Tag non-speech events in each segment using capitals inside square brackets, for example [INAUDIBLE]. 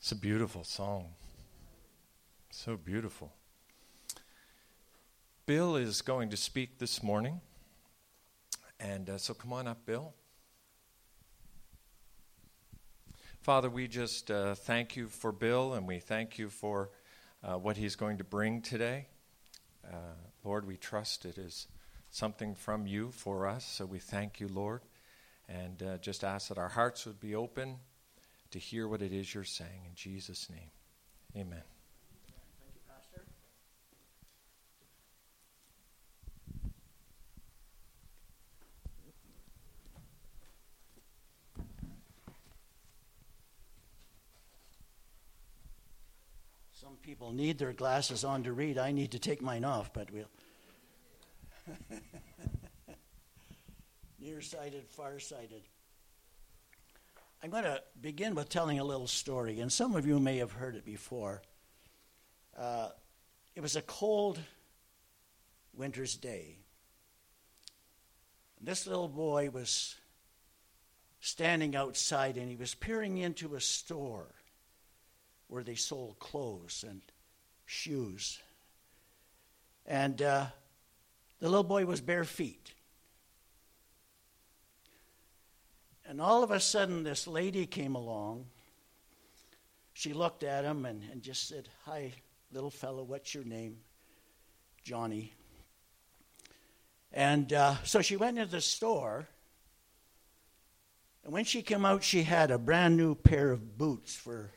It's a beautiful song. So beautiful. Bill is going to speak this morning. And uh, so come on up, Bill. Father, we just uh, thank you for Bill and we thank you for uh, what he's going to bring today. Uh, Lord, we trust it is something from you for us, so we thank you, Lord, and uh, just ask that our hearts would be open to hear what it is you're saying. In Jesus' name, amen. Thank you, Pastor. Some people need their glasses on to read. I need to take mine off, but we'll. [LAUGHS] Nearsighted, farsighted. I'm going to begin with telling a little story, and some of you may have heard it before. Uh, it was a cold winter's day. This little boy was standing outside and he was peering into a store where they sold clothes and shoes. And uh, the little boy was bare feet. And all of a sudden, this lady came along. She looked at him and, and just said, Hi, little fellow, what's your name? Johnny. And uh, so she went into the store. And when she came out, she had a brand new pair of boots for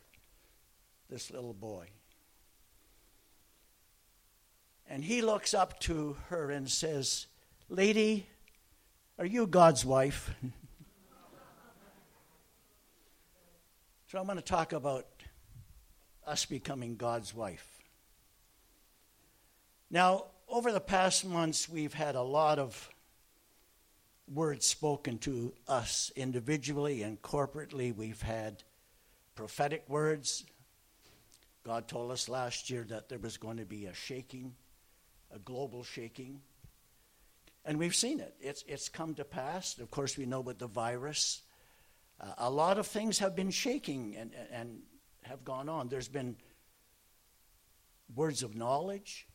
this little boy. And he looks up to her and says, Lady, are you God's wife? So I'm going to talk about us becoming God's wife. Now, over the past months, we've had a lot of words spoken to us individually and corporately. We've had prophetic words. God told us last year that there was going to be a shaking, a global shaking. And we've seen it. It's, it's come to pass. Of course, we know with the virus a lot of things have been shaking and, and have gone on. There's been words of knowledge,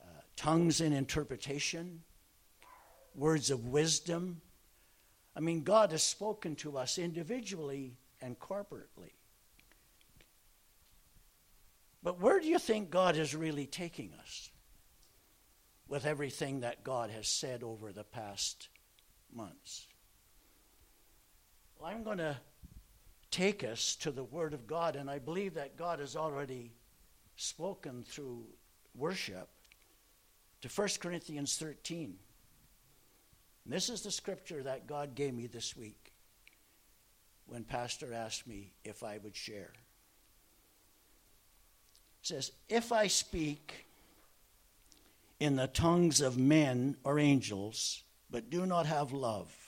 uh, tongues in interpretation, words of wisdom. I mean, God has spoken to us individually and corporately. But where do you think God is really taking us with everything that God has said over the past months? I'm going to take us to the Word of God, and I believe that God has already spoken through worship to 1 Corinthians 13. And this is the scripture that God gave me this week when Pastor asked me if I would share. It says, If I speak in the tongues of men or angels, but do not have love,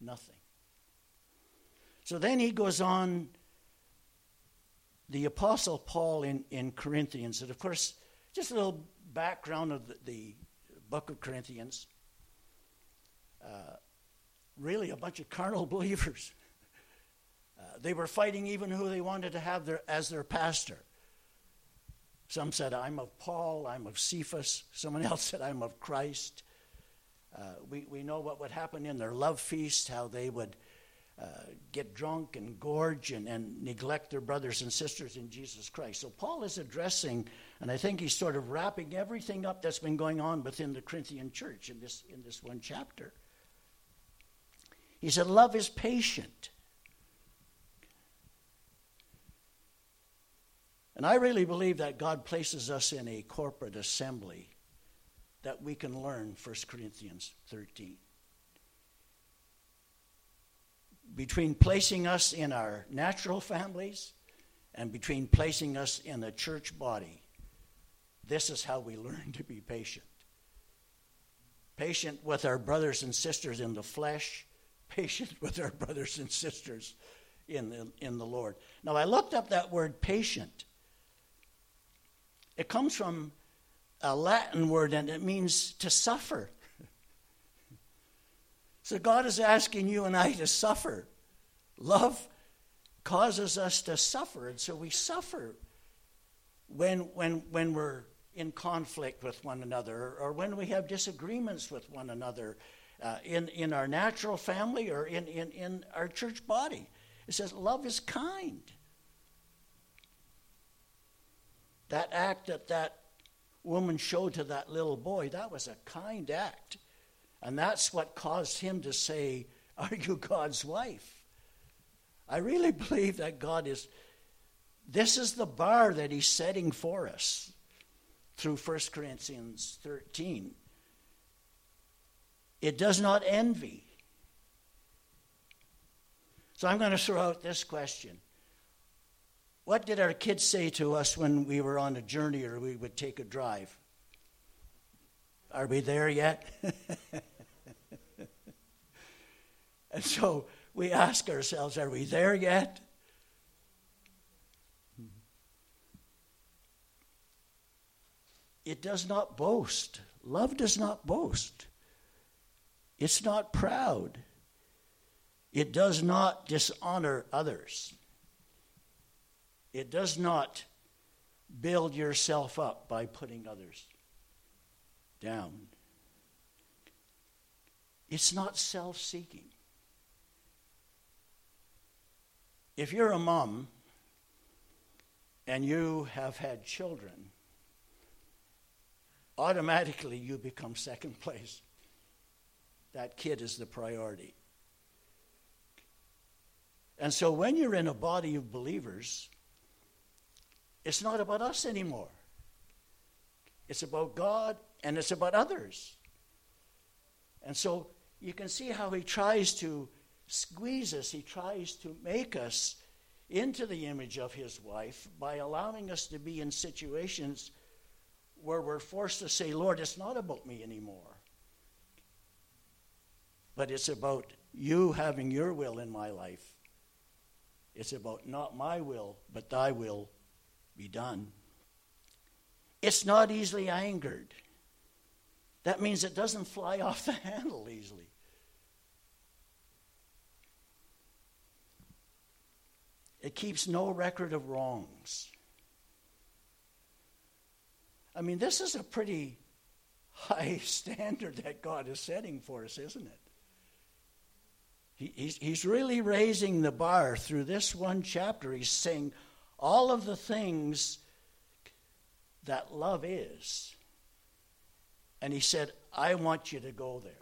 nothing. So then he goes on, the Apostle Paul in, in Corinthians, and of course, just a little background of the, the book of Corinthians. Uh, really, a bunch of carnal [LAUGHS] believers. Uh, they were fighting even who they wanted to have their, as their pastor. Some said, I'm of Paul, I'm of Cephas. Someone [LAUGHS] else said, I'm of Christ. Uh, we, we know what would happen in their love feast, how they would uh, get drunk and gorge and, and neglect their brothers and sisters in Jesus Christ. So Paul is addressing, and I think he's sort of wrapping everything up that's been going on within the Corinthian church in this, in this one chapter. He said, Love is patient. And I really believe that God places us in a corporate assembly that we can learn 1 Corinthians 13. between placing us in our natural families and between placing us in a church body. This is how we learn to be patient. Patient with our brothers and sisters in the flesh, patient [LAUGHS] with our brothers and sisters in the, in the Lord. Now, I looked up that word patient. It comes from a Latin word and it means to suffer. so, God is asking you and I to suffer. Love causes us to suffer, and so we suffer when, when, when we're in conflict with one another or when we have disagreements with one another uh, in, in our natural family or in, in, in our church body. It says, Love is kind. That act that that woman showed to that little boy, that was a kind act. And that's what caused him to say, Are you God's wife? I really believe that God is, this is the bar that He's setting for us through 1 Corinthians 13. It does not envy. So I'm going to throw out this question. What did our kids say to us when we were on a journey or we would take a drive? Are we there yet? [LAUGHS] and so we ask ourselves, are we there yet? It does not boast. Love does not boast. It's not proud. It does not dishonor others. It does not build yourself up by putting others down. It's not self seeking. If you're a mom and you have had children, automatically you become second place. That kid is the priority. And so when you're in a body of believers, it's not about us anymore. It's about God and it's about others. And so you can see how he tries to squeeze us, he tries to make us into the image of his wife by allowing us to be in situations where we're forced to say, Lord, it's not about me anymore, but it's about you having your will in my life. It's about not my will, but thy will be done. It's not easily angered. That means it doesn't fly [LAUGHS] off the handle easily. It keeps no record of wrongs. I mean, this is a pretty high [LAUGHS] standard that God is setting for us, isn't it? He, he's, he's really raising the bar through this one chapter. He's saying all of the things that love is. And he said, I want you to go there.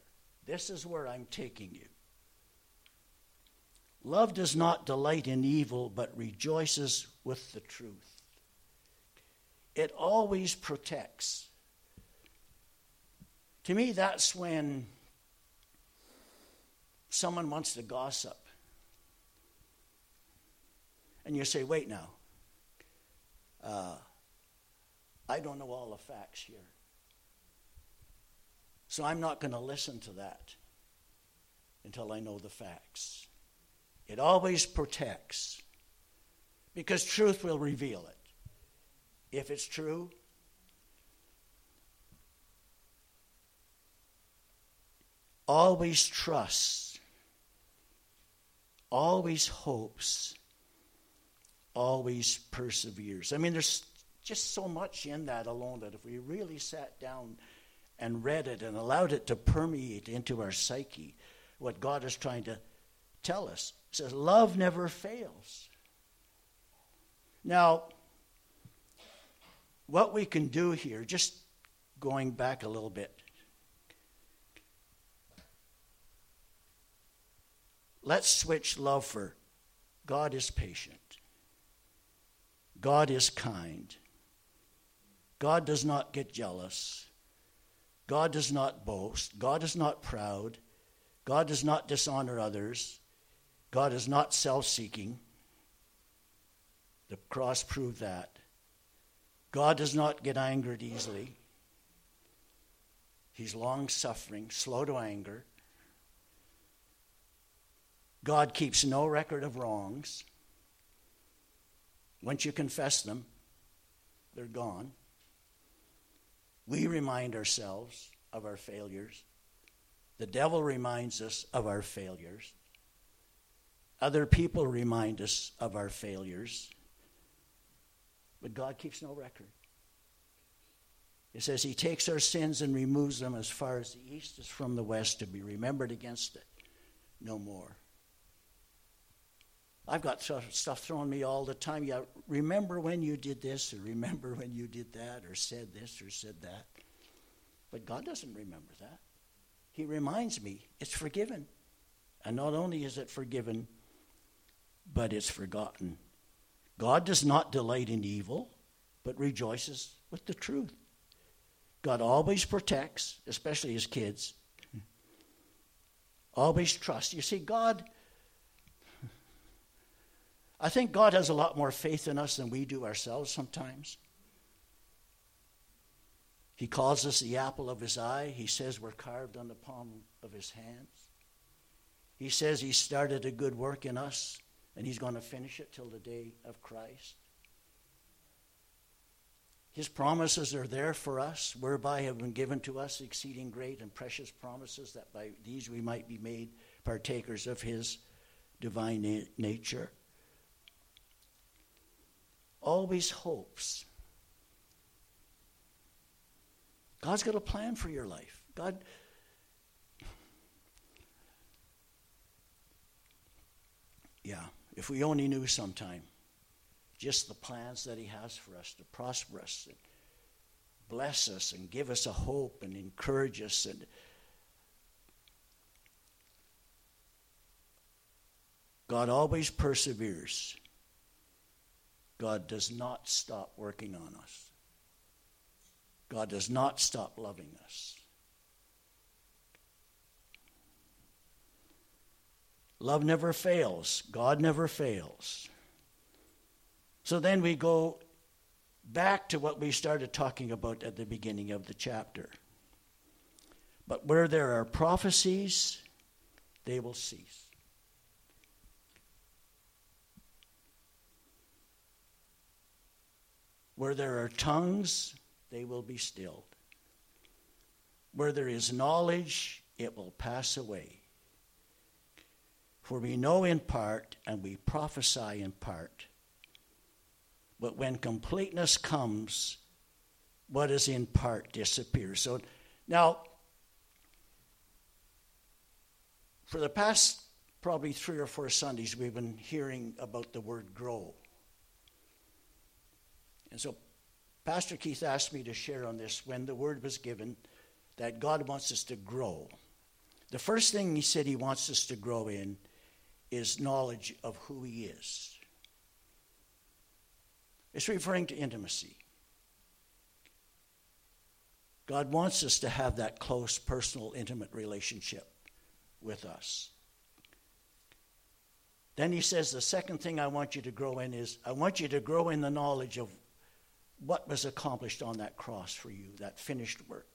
This is where I'm taking you. Love does not delight in evil, but rejoices with the truth. It always protects. To me, that's when someone wants to gossip. And you say, wait now. Uh, I don't know all the facts here. So I'm not going to listen to that until I know the facts. It always protects because truth will reveal it. If it's true, always trusts, always hopes, always perseveres. I mean, there's just so much in that alone that if we really sat down and read it and allowed it to permeate into our psyche, what God is trying to tell us. It says, Love never fails. Now, what we can do here, just going back a little bit, let's switch love for God is patient, God is kind, God does not get jealous, God does not boast, God is not proud, God does not dishonor others. God is not self seeking. The cross proved that. God does not get angered easily. He's long suffering, slow to anger. God keeps no record of wrongs. Once you confess them, they're gone. We remind ourselves of our failures. The devil reminds us of our failures. Other people remind us of our failures. But God keeps no record. It says He takes our sins and removes them as far as the east is from the west to be remembered against it no more. I've got stuff thrown me all the time. Yeah, remember when you did this, or remember when you did that, or said this, or said that. But God doesn't remember that. He reminds me it's forgiven. And not only is it forgiven, but it's forgotten. God does not delight in evil, but rejoices with the truth. God always protects, especially his kids. Always trusts. You see, God I think God has a lot more faith in us than we do ourselves sometimes. He calls us the apple of his eye. He says we're carved on the palm of his hands. He says he started a good work in us and he's going to finish it till the day of Christ. His promises are there for us, whereby have been given to us exceeding great and precious promises, that by these we might be made partakers of his divine na- nature always hopes. God's got a plan for your life. God. Yeah, if we only knew sometime just the plans that He has for us to prosper us and bless us and give us a hope and encourage us and God always perseveres. God does not stop working on us. God does not stop loving us. Love never fails. God never fails. So then we go back to what we started talking about at the beginning of the chapter. But where there are prophecies, they will cease. Where there are tongues, they will be stilled. Where there is knowledge, it will pass away. For we know in part and we prophesy in part. But when completeness comes, what is in part disappears. So now, for the past probably three or four Sundays, we've been hearing about the word grow. And so Pastor Keith asked me to share on this when the word was given that God wants us to grow. The first thing he said he wants us to grow in is knowledge of who he is. It's referring to intimacy. God wants us to have that close, personal, intimate relationship with us. Then he says, The second thing I want you to grow in is I want you to grow in the knowledge of what was accomplished on that cross for you, that finished work.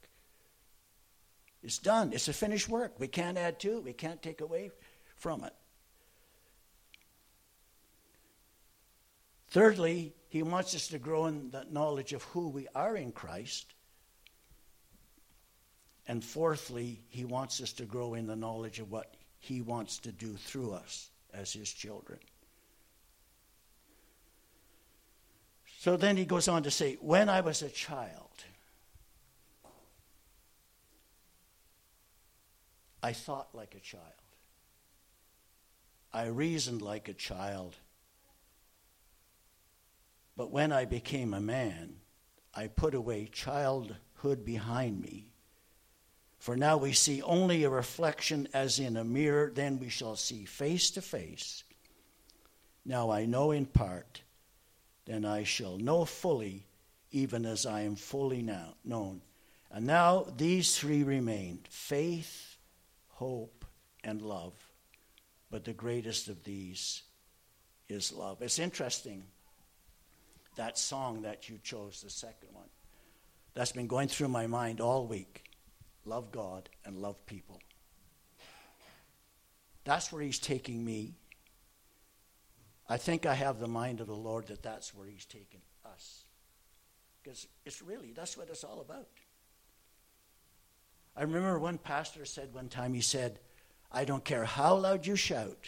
It's done. It's a finished work. We can't add to it, we can't take away from it. Thirdly, he wants us to grow in the knowledge of who we are in Christ. And fourthly, he wants us to grow in the knowledge of what he wants to do through us as his children. So then he goes on to say, When I was a child, I thought like a child. I reasoned like a child. But when I became a man, I put away childhood behind me. For now we see only a reflection as in a mirror, then we shall see face to face. Now I know in part then I shall know fully, even as I am fully now known. And now these three remain faith, hope, and love. but the greatest of these is love. It's interesting that song that you chose, the second one. That's been going through my mind all week. Love God and love people. That's where He's taking me. I think I have the mind of the Lord that that's where He's taken us. Because it's really, that's what it's all about. I remember one pastor said one time, he said, I don't care how loud you shout,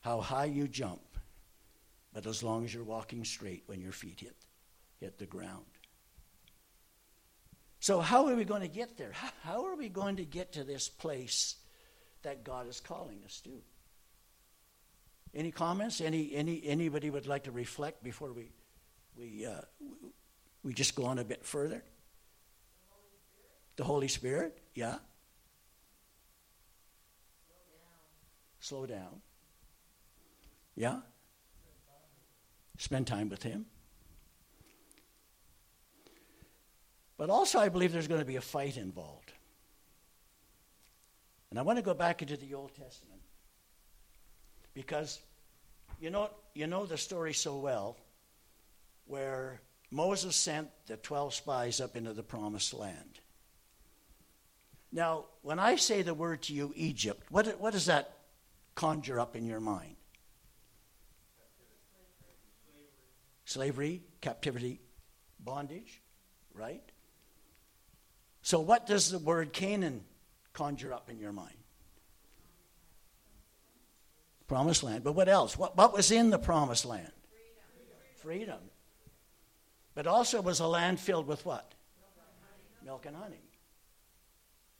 how high you jump, but as long as you're walking straight when your feet hit, hit the ground. So, how are we going to get there? How are we going to get to this place that God is calling us to? Any comments? Any, any, anybody would like to reflect before we, we, uh, we just go on a bit further? The Holy Spirit, yeah. Slow down. Slow down. Yeah. Spend time with Him. But also, I believe there's going to be a fight involved. And I want to go back into the Old Testament because you know, you know the story so well where Moses sent the 12 spies up into the promised land. Now, when I say the word to you, Egypt, what, what does that conjure up in your mind? Slavery, captivity, bondage, right? So, what does the word Canaan conjure up in your mind? Promised land. But what else? What, what was in the promised land? Freedom. Freedom. But also was a land filled with what? Milk and honey.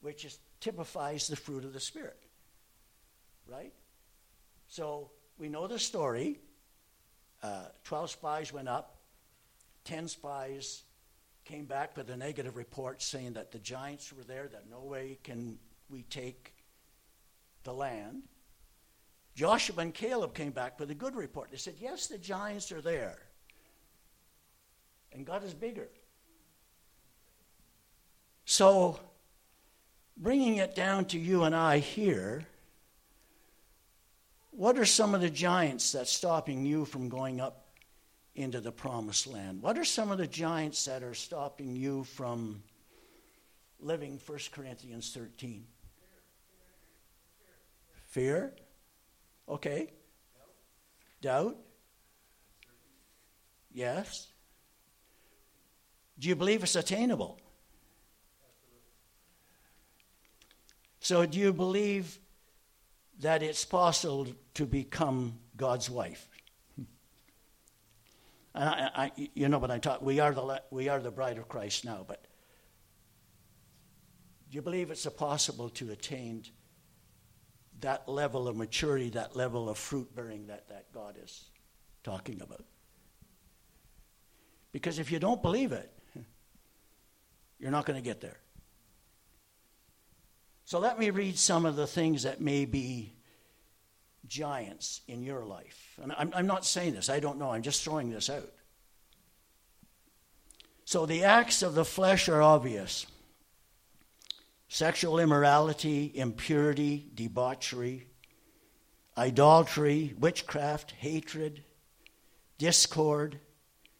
Which is, typifies the fruit of the Spirit. Right? So we know the story. Uh, 12 spies went up, 10 spies came back with a negative report saying that the giants were there, that no way can we take the land. Joshua and Caleb came back with a good report. They said, Yes, the giants are there. And God is bigger. So, bringing it down to you and I here, what are some of the giants that's stopping you from going up into the promised land? What are some of the giants that are stopping you from living 1 Corinthians 13? Fear? Okay. Doubt? Yes. Do you believe it's attainable? So, do you believe that it's possible to become God's wife? I, I, you know what I'm talking. We are the we are the bride of Christ now, but do you believe it's possible to attain that level of maturity, that level of fruit bearing that, that God is talking about? Because if you don't believe it, [LAUGHS] you're not going to get there. So let me read some of the things that may be giants in your life. And I'm, I'm not saying this, I don't know, I'm just throwing this out. So the acts of the flesh are obvious sexual immorality, impurity, debauchery, idolatry, witchcraft, hatred, discord,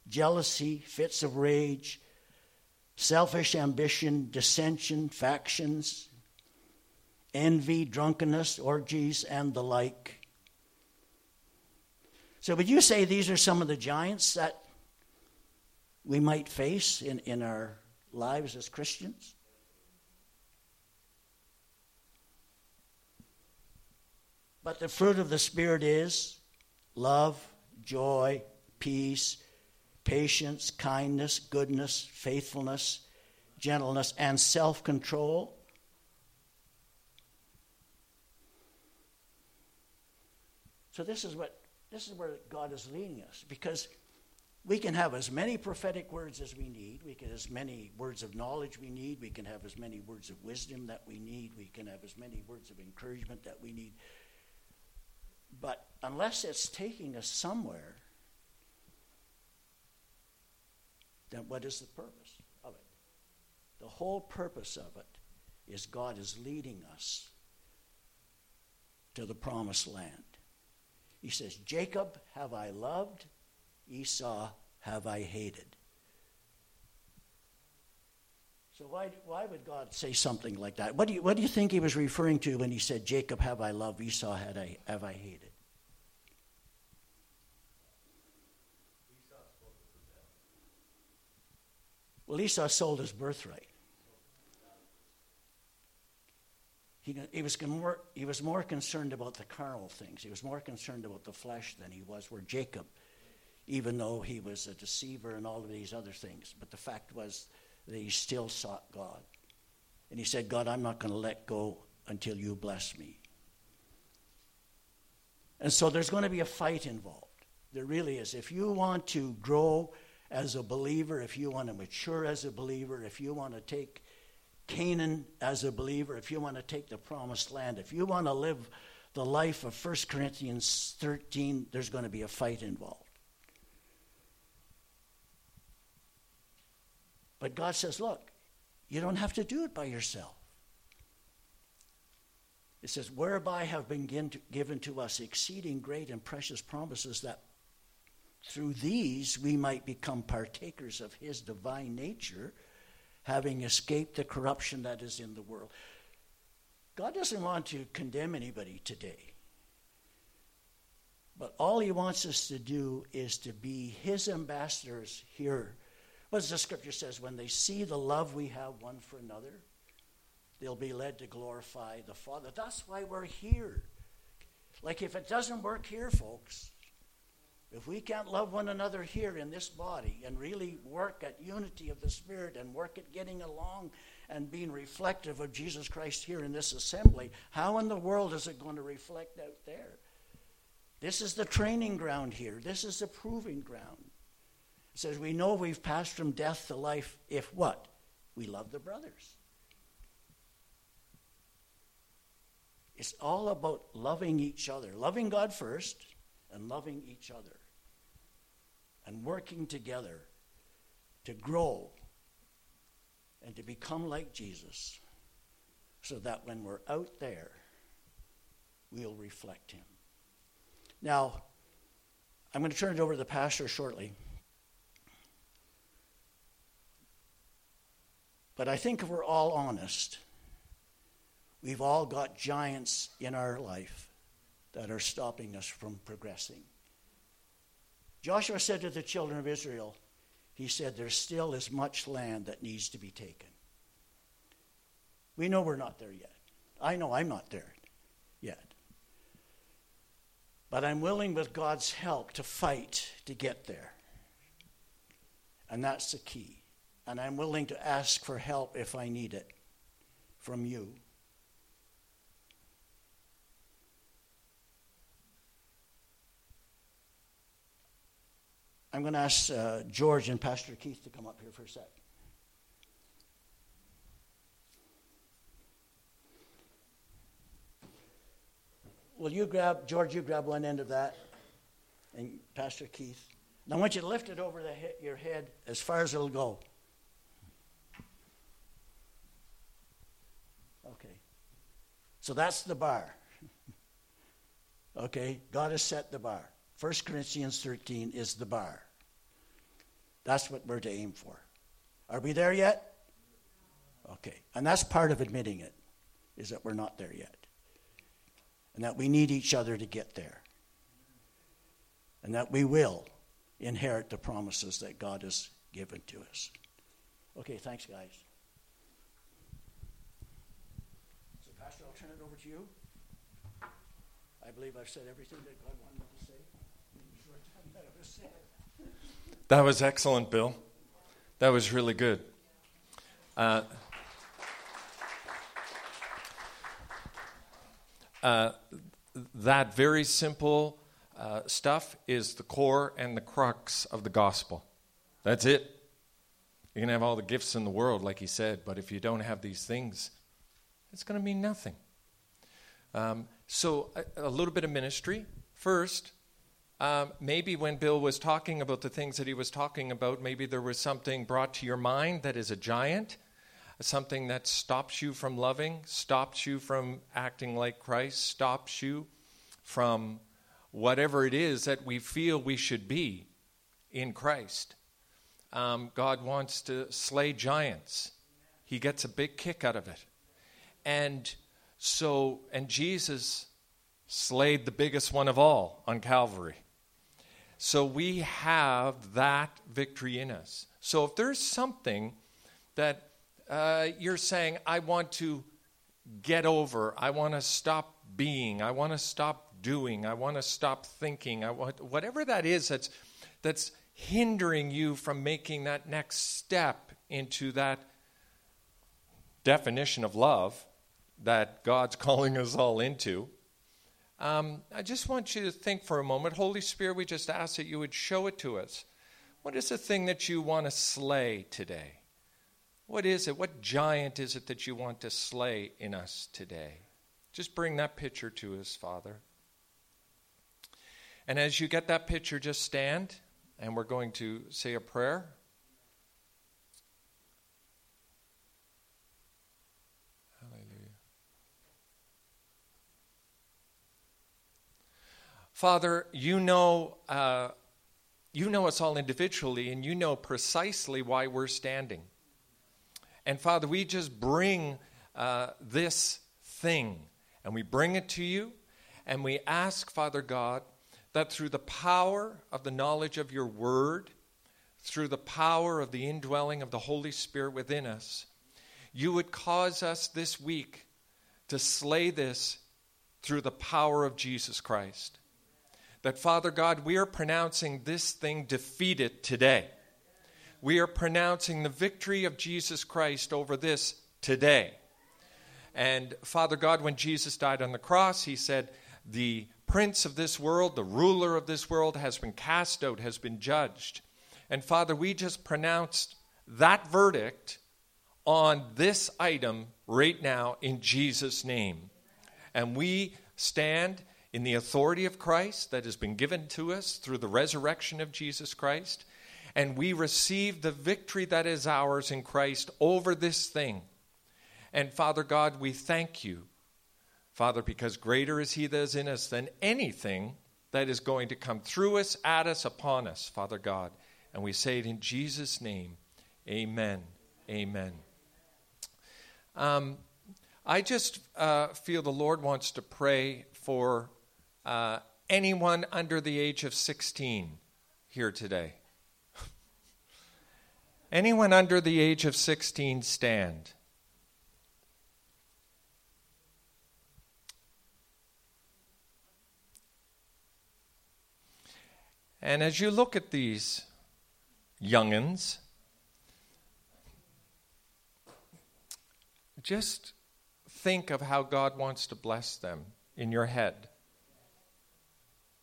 jealousy, fits of rage, selfish ambition, dissension, factions, envy, drunkenness, orgies, and the like. So, would you say these are some of the giants that we might face in, in our lives as Christians? But the fruit of the Spirit is love, joy, peace, patience, kindness, goodness, faithfulness, gentleness, and self control. So this is what this is where God is leading us because we can have as many prophetic words as we need. We can have as many words of knowledge we need. We can have as many words of wisdom that we need. We can have as many words of encouragement that we need. But unless it's taking us somewhere, then what is the purpose of it? The whole purpose of it is God is leading us to the promised land. He says, Jacob have I loved, Esau have I hated. So why, why would God say something like that? What do, you, what do you think he was referring to when he said, Jacob have I loved, Esau had I, have I hated? Well, Esau sold his birthright. He, he, was more, he was more concerned about the carnal things. He was more concerned about the flesh than he was where Jacob, even though he was a deceiver and all of these other things. But the fact was that he still sought God. And he said, God, I'm not going to let go until you bless me. And so there's going to be a fight involved. There really is. If you want to grow as a believer, if you want to mature as a believer, if you want to take Canaan as a believer, if you want to take the promised land, if you want to live the life of 1 Corinthians 13, there's going to be a fight involved. But God says, look, you don't have to do it by yourself. It says, whereby have been given to us exceeding great and precious promises that through these we might become partakers of his divine nature, having escaped the corruption that is in the world. God doesn't want to condemn anybody today. But all he wants us to do is to be his ambassadors here what does the scripture says? When they see the love we have one for another, they'll be led to glorify the Father. That's why we're here. Like if it doesn't work here, folks, if we can't love one another here in this body and really work at unity of the Spirit and work at getting along and being reflective of Jesus Christ here in this assembly, how in the world is it going to reflect out there? This is the training ground here. This is the proving ground. It says, We know we've passed from death to life if what? We love the brothers. It's all about loving each other, loving God first, and loving each other, and working together to grow and to become like Jesus, so that when we're out there, we'll reflect Him. Now, I'm going to turn it over to the pastor shortly. But I think if we're all honest, we've all got giants in our life that are stopping us from progressing. Joshua said to the children of Israel, he said, There still is much land that needs to be taken. We know we're not there yet. I know I'm not there yet. But I'm willing, with God's help, to fight to get there. And that's the key and I'm willing to ask for help if I need it from you. I'm going to ask uh, George and Pastor Keith to come up here for a sec. Will you grab, George, you grab one end of that, and Pastor Keith. Now I want you to lift it over he- your head as far as it'll go. So that's the bar. okay? God has set the bar. 1 Corinthians 13 is the bar. That's what we're to aim for. Are we there yet? Okay. And that's part of admitting it, is that we're not there yet. And that we need each other to get there. And that we will inherit the promises that God has given to us. Okay, thanks, guys. You. I believe I've said everything that God wanted me to say [LAUGHS] that was excellent, Bill. That was really good. Uh, uh, that very simple uh, stuff is the core and the crux of the gospel. That's it. You can have all the gifts in the world, like he said, but if you don't have these things, it's going to mean nothing. Um, so, a, a, little bit of ministry. First, um, maybe when Bill was talking about the things that he was talking about, maybe there was something brought to your mind that is a giant. something that stops you from loving, stops you from acting like Christ, stops you from whatever it is that we feel we should be in Christ. Um, God wants to slay giants. He gets a big kick out of it. And so, and Jesus slayed the biggest one of all on Calvary. So we have that victory in us. So if there's something that uh, you're saying, I want to get over, I want to stop being, I want to stop doing, I want to stop thinking, I want, whatever that is that's, that's hindering you from making that next step into that definition of love that God's [LAUGHS] calling us all into, um, I just want you to think for a moment. Holy Spirit, we just ask that you would show it to us. What is the thing that you want to slay today? What is it? What giant is it that you want to slay in us today? Just bring that picture to us, Father. And as you get that picture, just stand, and we're going to say a prayer. Father, you know, uh, you know us all individually, and you know precisely why we're standing. And Father, we just bring uh, this thing, and we bring it to you, and we ask, Father God, that through the power of the knowledge of your word, through the power of the indwelling of the Holy Spirit within us, you would cause us this week to slay this through the power of Jesus Christ that, Father God, we are pronouncing this thing defeated today. We are pronouncing the victory of Jesus Christ over this today. And Father God, when Jesus died on the cross, he said, The prince of this world, the ruler of this world, has been cast out, has been judged. And Father, we just pronounced that verdict on this item right now in Jesus' name. And we stand in the authority of Christ that has been given to us through the resurrection of Jesus Christ, and we receive the victory that is ours in Christ over this thing. And Father God, we thank you, Father, because greater is He that is in us than anything that is going to come through us, at us, upon us, Father God. And we say it in Jesus' name. Amen. Amen. Um, I just uh, feel the Lord wants to pray for uh, anyone under the age of 16 here today? [LAUGHS] anyone under the age of 16 stand? And as you look at these youngins, just think of how God wants to bless them in your head.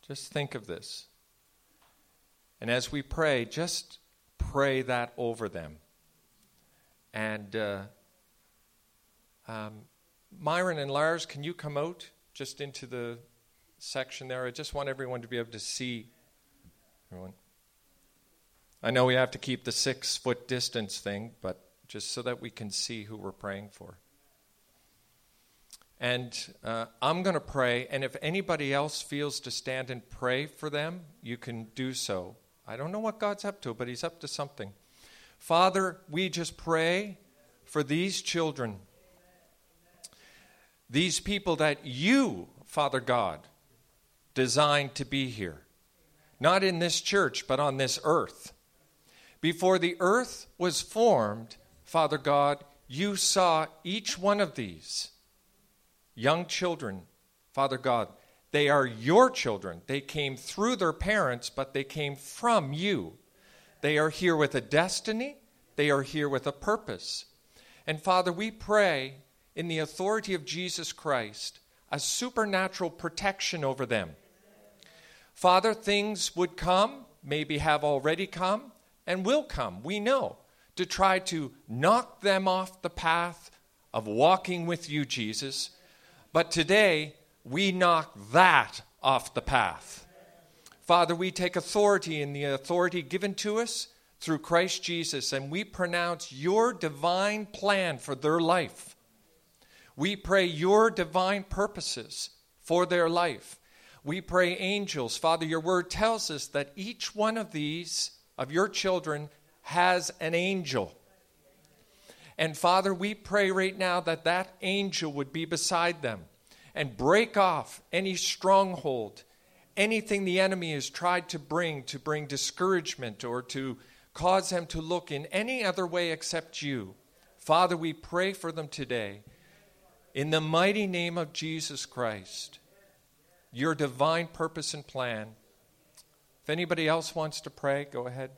Just think of this. And as we pray, just pray that over them. And uh, um, Myron and Lars, can you come out just into the section there? I just want everyone to be able to see everyone. I know we have to keep the six foot distance thing, but just so that we can see who we're praying for. And uh, I'm going to pray, and if anybody else feels to stand and pray for them, you can do so. I don't know what God's up to, but He's up to something. Father, we just pray for these children, these people that you, Father God, designed to be here. Not in this church, but on this earth. Before the earth was formed, Father God, you saw each one of these young children, Father God, they are your children. They came through their parents, but they came from you. They are here with a destiny, they are here with a purpose. And Father, we pray in the authority of Jesus Christ a supernatural protection over them. Father, things would come, maybe have already come, and will come, we know, to try to knock them off the path of walking with you, Jesus, but today, we knock that off the path. Father, we take authority in the authority given to us through Christ Jesus, and we pronounce your divine plan for their life. We pray your divine purposes for their life. We pray angels. Father, your word tells us that each one of these, of your children, has an angel. And Father, we pray right now that that angel would be beside them and break off any stronghold, anything the enemy has tried to bring to bring discouragement or to cause them to look in any other way except you. Father, we pray for them today. In the mighty name of Jesus Christ, your divine purpose and plan. If anybody else wants to pray, go ahead.